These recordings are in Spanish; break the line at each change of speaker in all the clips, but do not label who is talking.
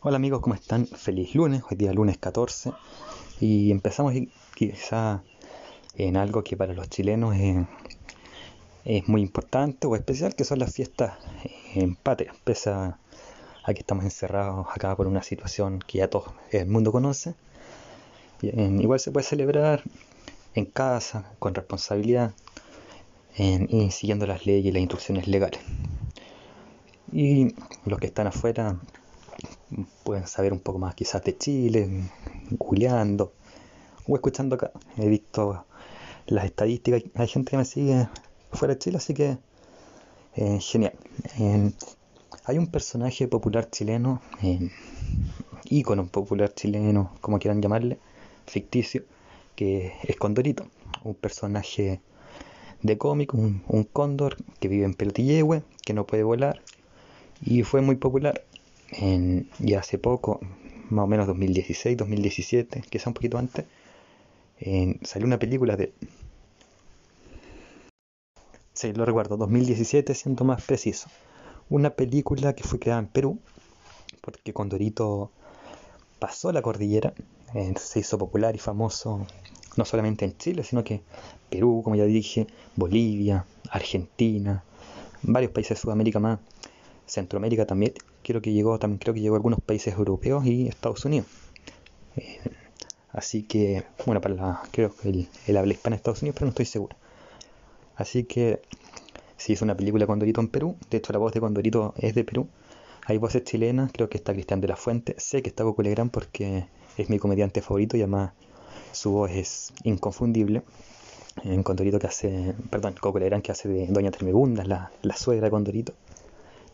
Hola amigos, ¿cómo están? Feliz lunes, hoy día lunes 14 y empezamos quizá en algo que para los chilenos es, muy importante o especial, que son las fiestas en patria, pese a, que estamos encerrados acá por una situación que ya todo el mundo conoce. igual se puede celebrar en casa, con responsabilidad y siguiendo las leyes y las instrucciones legales. Y los que están afuera pueden saber un poco más quizás de Chile, googleando o escuchando acá. He visto las estadísticas, hay gente que me sigue fuera de Chile, así que eh, genial. hay un personaje popular chileno, eh, ícono popular chileno, como quieran llamarle, ficticio, que es Condorito, un personaje de cómic, un, un cóndor que vive en Pelotillehue, que no puede volar, y fue muy popular en, y hace poco, más o menos 2016, 2017, quizá un poquito antes, salió una película de... Sí, lo recuerdo, 2017 siendo más preciso. Una película que fue creada en Perú, porque Condorito pasó la cordillera, se hizo popular y famoso no solamente en Chile, sino que Perú, como ya dije, Bolivia, Argentina, varios países de Sudamérica más, Centroamérica también, creo que llegó, también creo que llegó a algunos países europeos y Estados Unidos. Eh, así que, bueno, para la, creo que el, habla hispana de Estados Unidos, pero no estoy seguro. Así que se hizo una película Condorito en Perú, de hecho la voz de Condorito es de Perú. Hay voces chilenas, creo que está Cristian de la Fuente, sé que está Coco Legrand porque es mi comediante favorito y además su voz es inconfundible. En Condorito que hace, perdón, Coco Legrand que hace de Doña Tremegunda, la, la suegra de Condorito.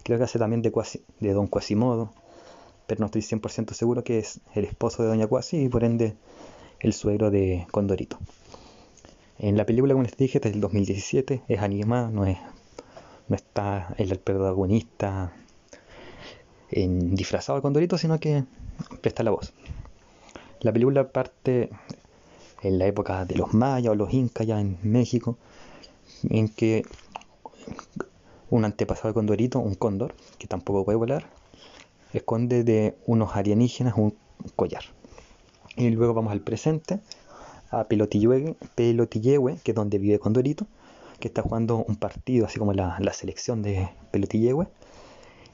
Creo que hace también de, Don Quasimodo, pero no estoy 100% seguro que es el esposo de Doña Quasi y por ende el suegro de Condorito. En la película, como les dije, del 2017, es animada, no, es, no está el protagonista en, disfrazado de Condorito, sino que presta la voz. La película parte en la época de los mayas o los incas ya en México, en que un antepasado de Condorito, un cóndor, que tampoco puede volar, esconde de unos alienígenas un collar. Y luego vamos al presente, a Pelotillehue, que es donde vive Condorito, que está jugando un partido, así como la, selección de Pelotillehue.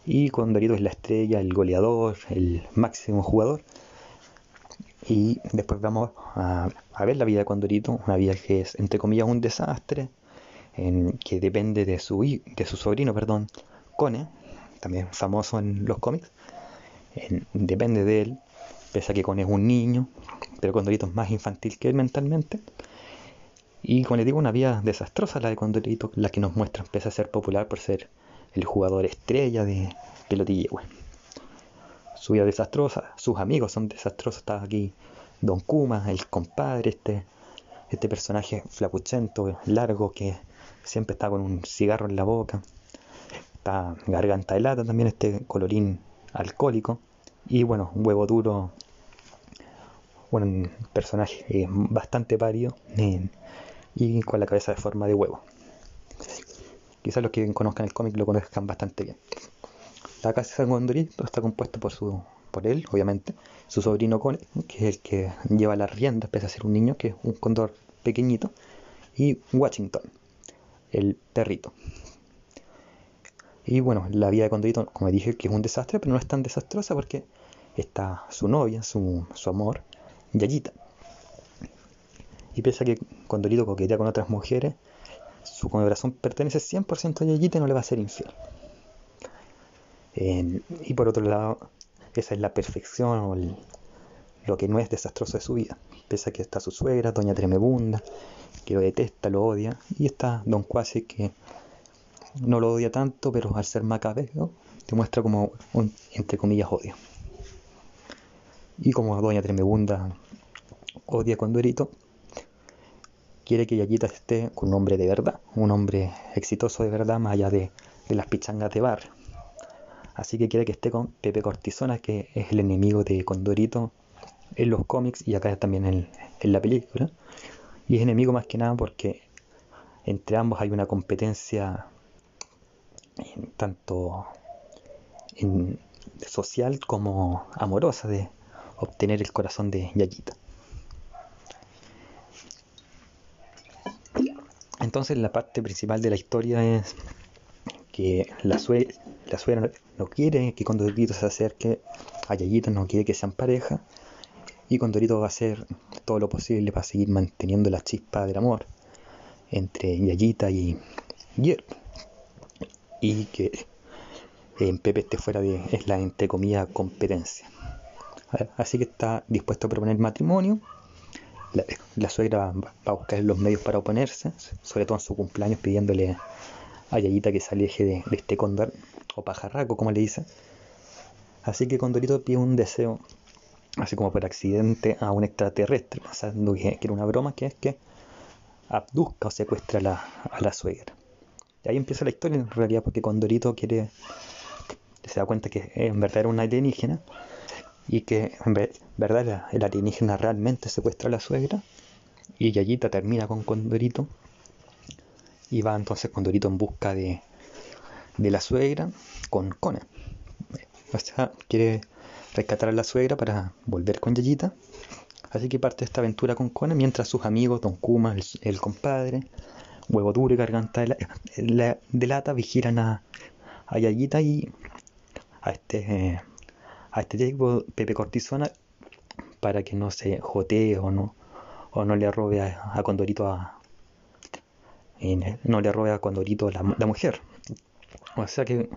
Y Condorito es la estrella, el goleador, el máximo jugador. Y después vamos a, a ver la vida de Condorito, una vida que es, entre comillas, un desastre, que depende de su, de su sobrino, perdón, Cone, también famoso en los cómics, depende de él, pese a que Cone es un niño, pero Condorito es más infantil que él mentalmente. Y como les digo, una vida desastrosa la de Condorito, la que nos muestra, empieza a ser popular por ser el jugador estrella de Pelotilla. Su vida desastrosa, sus amigos son desastrosos. Está aquí Don Kuma, el compadre, este, este personaje flacuchento, largo, que siempre está con un cigarro en la boca, está garganta helada también este colorín alcohólico y bueno, huevo duro, un personaje eh, bastante pálido eh, y con la cabeza de forma de huevo. Quizás los que conozcan el cómic lo conozcan bastante bien. La casa de Gondorito está compuesta por su por él, obviamente, su sobrino Cone, que es el que lleva la rienda, pese a ser un niño, que es un condor pequeñito, y Washington, el perrito. Y bueno, la vida de Condorito, como dije, que es un desastre, pero no es tan desastrosa porque está su novia, su, amor, Yayita. Y pese a que Condorito coquetea con otras mujeres, su corazón pertenece 100% a Yayita y no le va a ser infiel. y por otro lado, esa es la perfección o lo que no es desastroso de su vida. Pese a que está su suegra, Doña Tremebunda, que lo detesta, lo odia, y está Don Quasi que no lo odia tanto, pero al ser macabeo te muestra como un, entre comillas, odio. Y como Doña Tremebunda odia con Dorito, quiere que Yayita esté con un hombre de verdad, un hombre exitoso de verdad, más allá de, las pichangas de bar. Así que quiere que esté con Pepe Cortisona, que es el enemigo de Condorito en los cómics y acá también en, en la película. Y es enemigo más que nada porque entre ambos hay una competencia tanto en, social como amorosa de obtener el corazón de Yayita. Entonces la parte principal de la historia es que la, la suegra no quiere que Condorito se acerque a Yayita, no quiere que sean pareja, y Condorito va a hacer todo lo posible para seguir manteniendo la chispa del amor entre Yayita y Yer. Y que en Pepe esté fuera de es la entre comillas competencia. Así que está dispuesto a proponer matrimonio. La, suegra va a buscar los medios para oponerse, sobre todo en su cumpleaños, pidiéndole a Yayita que se aleje de, este cóndor, o pajarraco, como le dice. Así que Condorito pide un deseo, así como por accidente, a un extraterrestre, pensando que era una broma, que es que abduzca o secuestra a la, a la suegra. Y ahí empieza la historia en realidad, porque Condorito quiere, se da cuenta que en verdad era una alienígena y que en verdad el alienígena realmente secuestra a la suegra y Yayita termina con Condorito y va entonces Condorito en busca de, de la suegra con Cone. O sea, quiere rescatar a la suegra para volver con Yayita. Así que parte esta aventura con Cone mientras sus amigos, Don Kuma, el, compadre, Huevo Duro y Garganta de, la, de Lata vigilan a, a Yayita y a este eh, a este tipo Pepe Cortisona para que no se jotee o no, o no le robe a, Condorito a, no le robe a Condorito la, la mujer. O sea que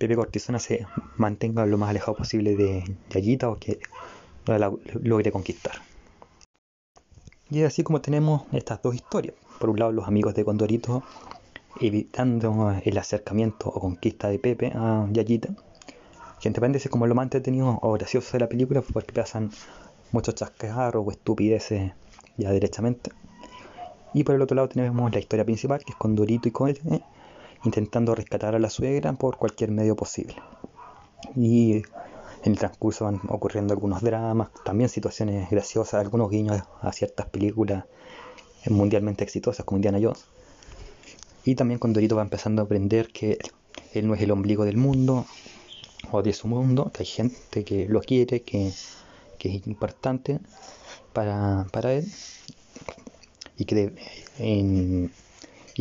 Pepe Cortisona se mantenga lo más alejado posible de Yayita o que la logre conquistar. Y es así como tenemos estas dos historias. Por un lado, los amigos de Condorito evitando el acercamiento o conquista de Pepe a Yayita que entre como lo más entretenido o gracioso de la película porque pasan muchos chascarros o estupideces ya derechamente. Y por el otro lado tenemos la historia principal, que es con Dorito y Coel intentando rescatar a la suegra por cualquier medio posible. Y en el transcurso van ocurriendo algunos dramas, también situaciones graciosas, algunos guiños a ciertas películas mundialmente exitosas como Indiana Jones. Y también con Dorito va empezando a aprender que él no es el ombligo del mundo, o de su mundo, que hay gente que lo quiere, que, que es importante para, para él y que,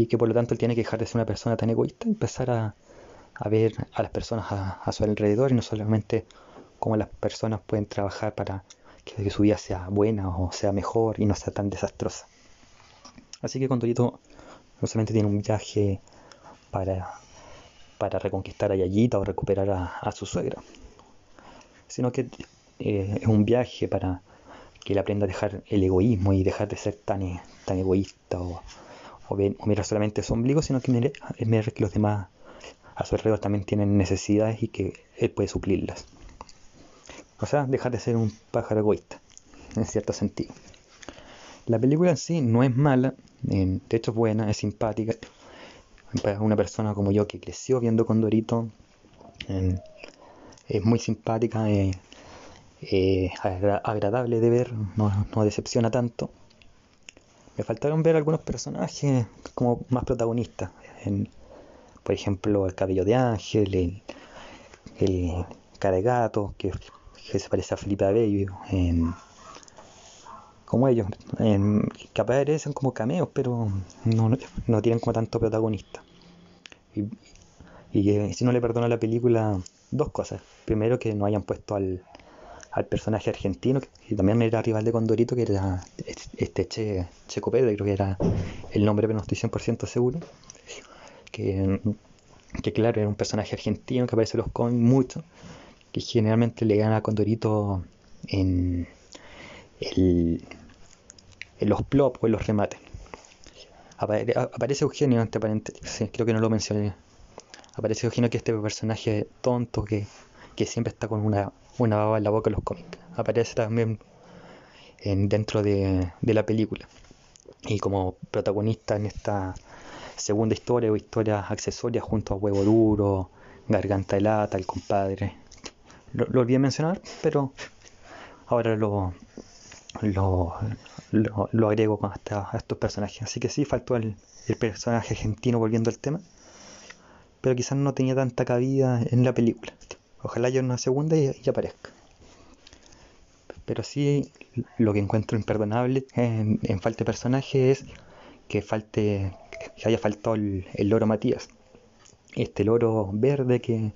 y que por lo tanto él tiene que dejar de ser una persona tan egoísta y empezar a, a ver a las personas a, su alrededor y no solamente cómo las personas pueden trabajar para que, su vida sea buena o sea mejor y no sea tan desastrosa. Así que Condorito no solamente tiene un viaje para para reconquistar a Yayita o recuperar a, su suegra, sino que eh, es un viaje para que él aprenda a dejar el egoísmo y dejar de ser tan, tan egoísta o, mirar solamente su ombligo, sino que mirar que los demás a su alrededor también tienen necesidades y que él puede suplirlas. O sea, dejar de ser un pájaro egoísta, en cierto sentido. La película en sí no es mala, de hecho es buena, es simpática, para una persona como yo que creció viendo Condorito, es muy simpática, eh, agradable de ver, no, decepciona tanto. Me faltaron ver algunos personajes como más protagonistas. por ejemplo, el cabello de Ángel, el, el cara de gato, que, se parece a Felipe Abello, como ellos, que aparecen como cameos, pero no, no tienen como tanto protagonista. Y, si no le perdono a la película, dos cosas. Primero, que no hayan puesto al, al personaje argentino, que también era rival de Condorito, que era este Che, Checo Pedro, creo que era el nombre, pero no estoy 100% seguro. Que, que, claro, era un personaje argentino que aparece en los cómics mucho, que generalmente le gana a Condorito en, el, en los plops o en los remates aparece Eugenio, entre paréntesis, creo que no lo mencioné. Aparece Eugenio que es este personaje tonto que, siempre está con una, una baba en la boca en los cómics. Aparece también en, dentro de, la película. Y como protagonista en esta segunda historia o historia accesoria junto a Huevo Duro, Garganta de Lata, el compadre. Lo, lo olvidé mencionar, pero ahora lo, lo, lo, agrego con a estos personajes. Así que sí, faltó el, personaje argentino volviendo al tema, pero quizás no tenía tanta cabida en la película. Ojalá haya una segunda y, y aparezca. Pero sí, lo que encuentro imperdonable en, en falta de personaje es que falte que haya faltado el, loro Matías. Este loro verde que,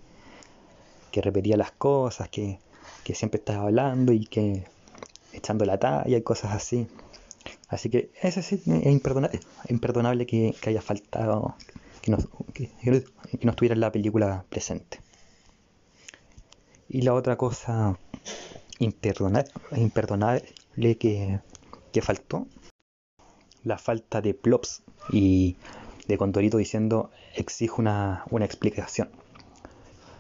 que repetía las cosas, que, que siempre estaba hablando y que echando la talla y cosas así. Así que ese sí es imperdonable, imperdonable que, que haya faltado, que no, que no estuviera en la película presente. Y la otra cosa imperdonable, que, que faltó, la falta de plops y de Condorito diciendo exijo una, una explicación.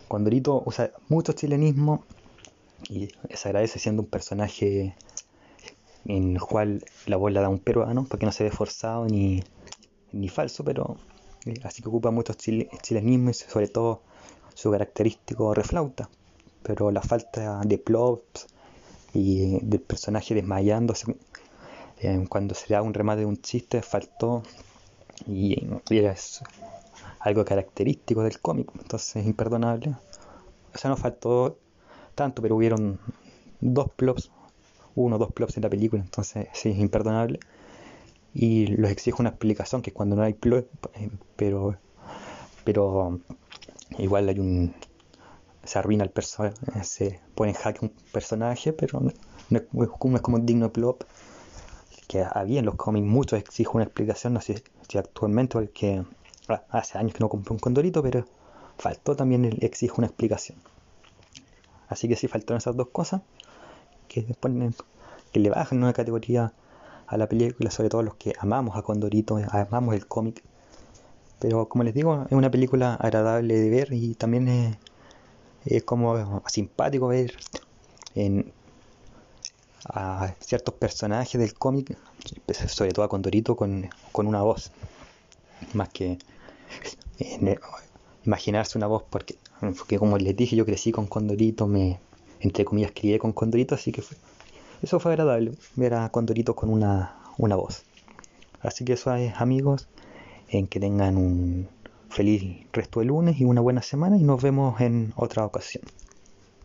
Condorito usa mucho chilenismo y se agradece siendo un personaje en el cual la voz la da un peruano porque no se ve forzado ni, ni falso, pero eh, así que ocupa muchos chile, chilenismos y sobre todo su característico reflauta. Pero la falta de plops y del personaje desmayándose eh, cuando se da un remate de un chiste faltó y, y era algo característico del cómic, entonces es imperdonable. O sea, no faltó tanto, pero hubieron dos plops, uno o dos plops en la película, entonces sí, es imperdonable. Y los exijo una explicación, que es cuando no hay plop, eh, pero, pero igual hay un... se arruina el personaje, se pone en jaque un personaje, pero no, no, es, como un digno plop que había en los cómics muchos exijo una explicación, no sé si actualmente, porque hace años que no compré un condorito, pero faltó también el exijo una explicación. Así que sí faltaron esas dos cosas que ponen, que le bajan una categoría a la película, sobre todo los que amamos a Condorito, amamos el cómic. Pero como les digo, es una película agradable de ver y también es, es como simpático ver en, a ciertos personajes del cómic, sobre todo a Condorito, con, con una voz. Más que imaginarse una voz, porque, porque, como les dije, yo crecí con Condorito, me, entre comillas, crié con Condorito, así que fue, eso fue agradable, ver a Condorito con una, una voz. Así que eso es, amigos, en que tengan un feliz resto de lunes y una buena semana y nos vemos en otra ocasión.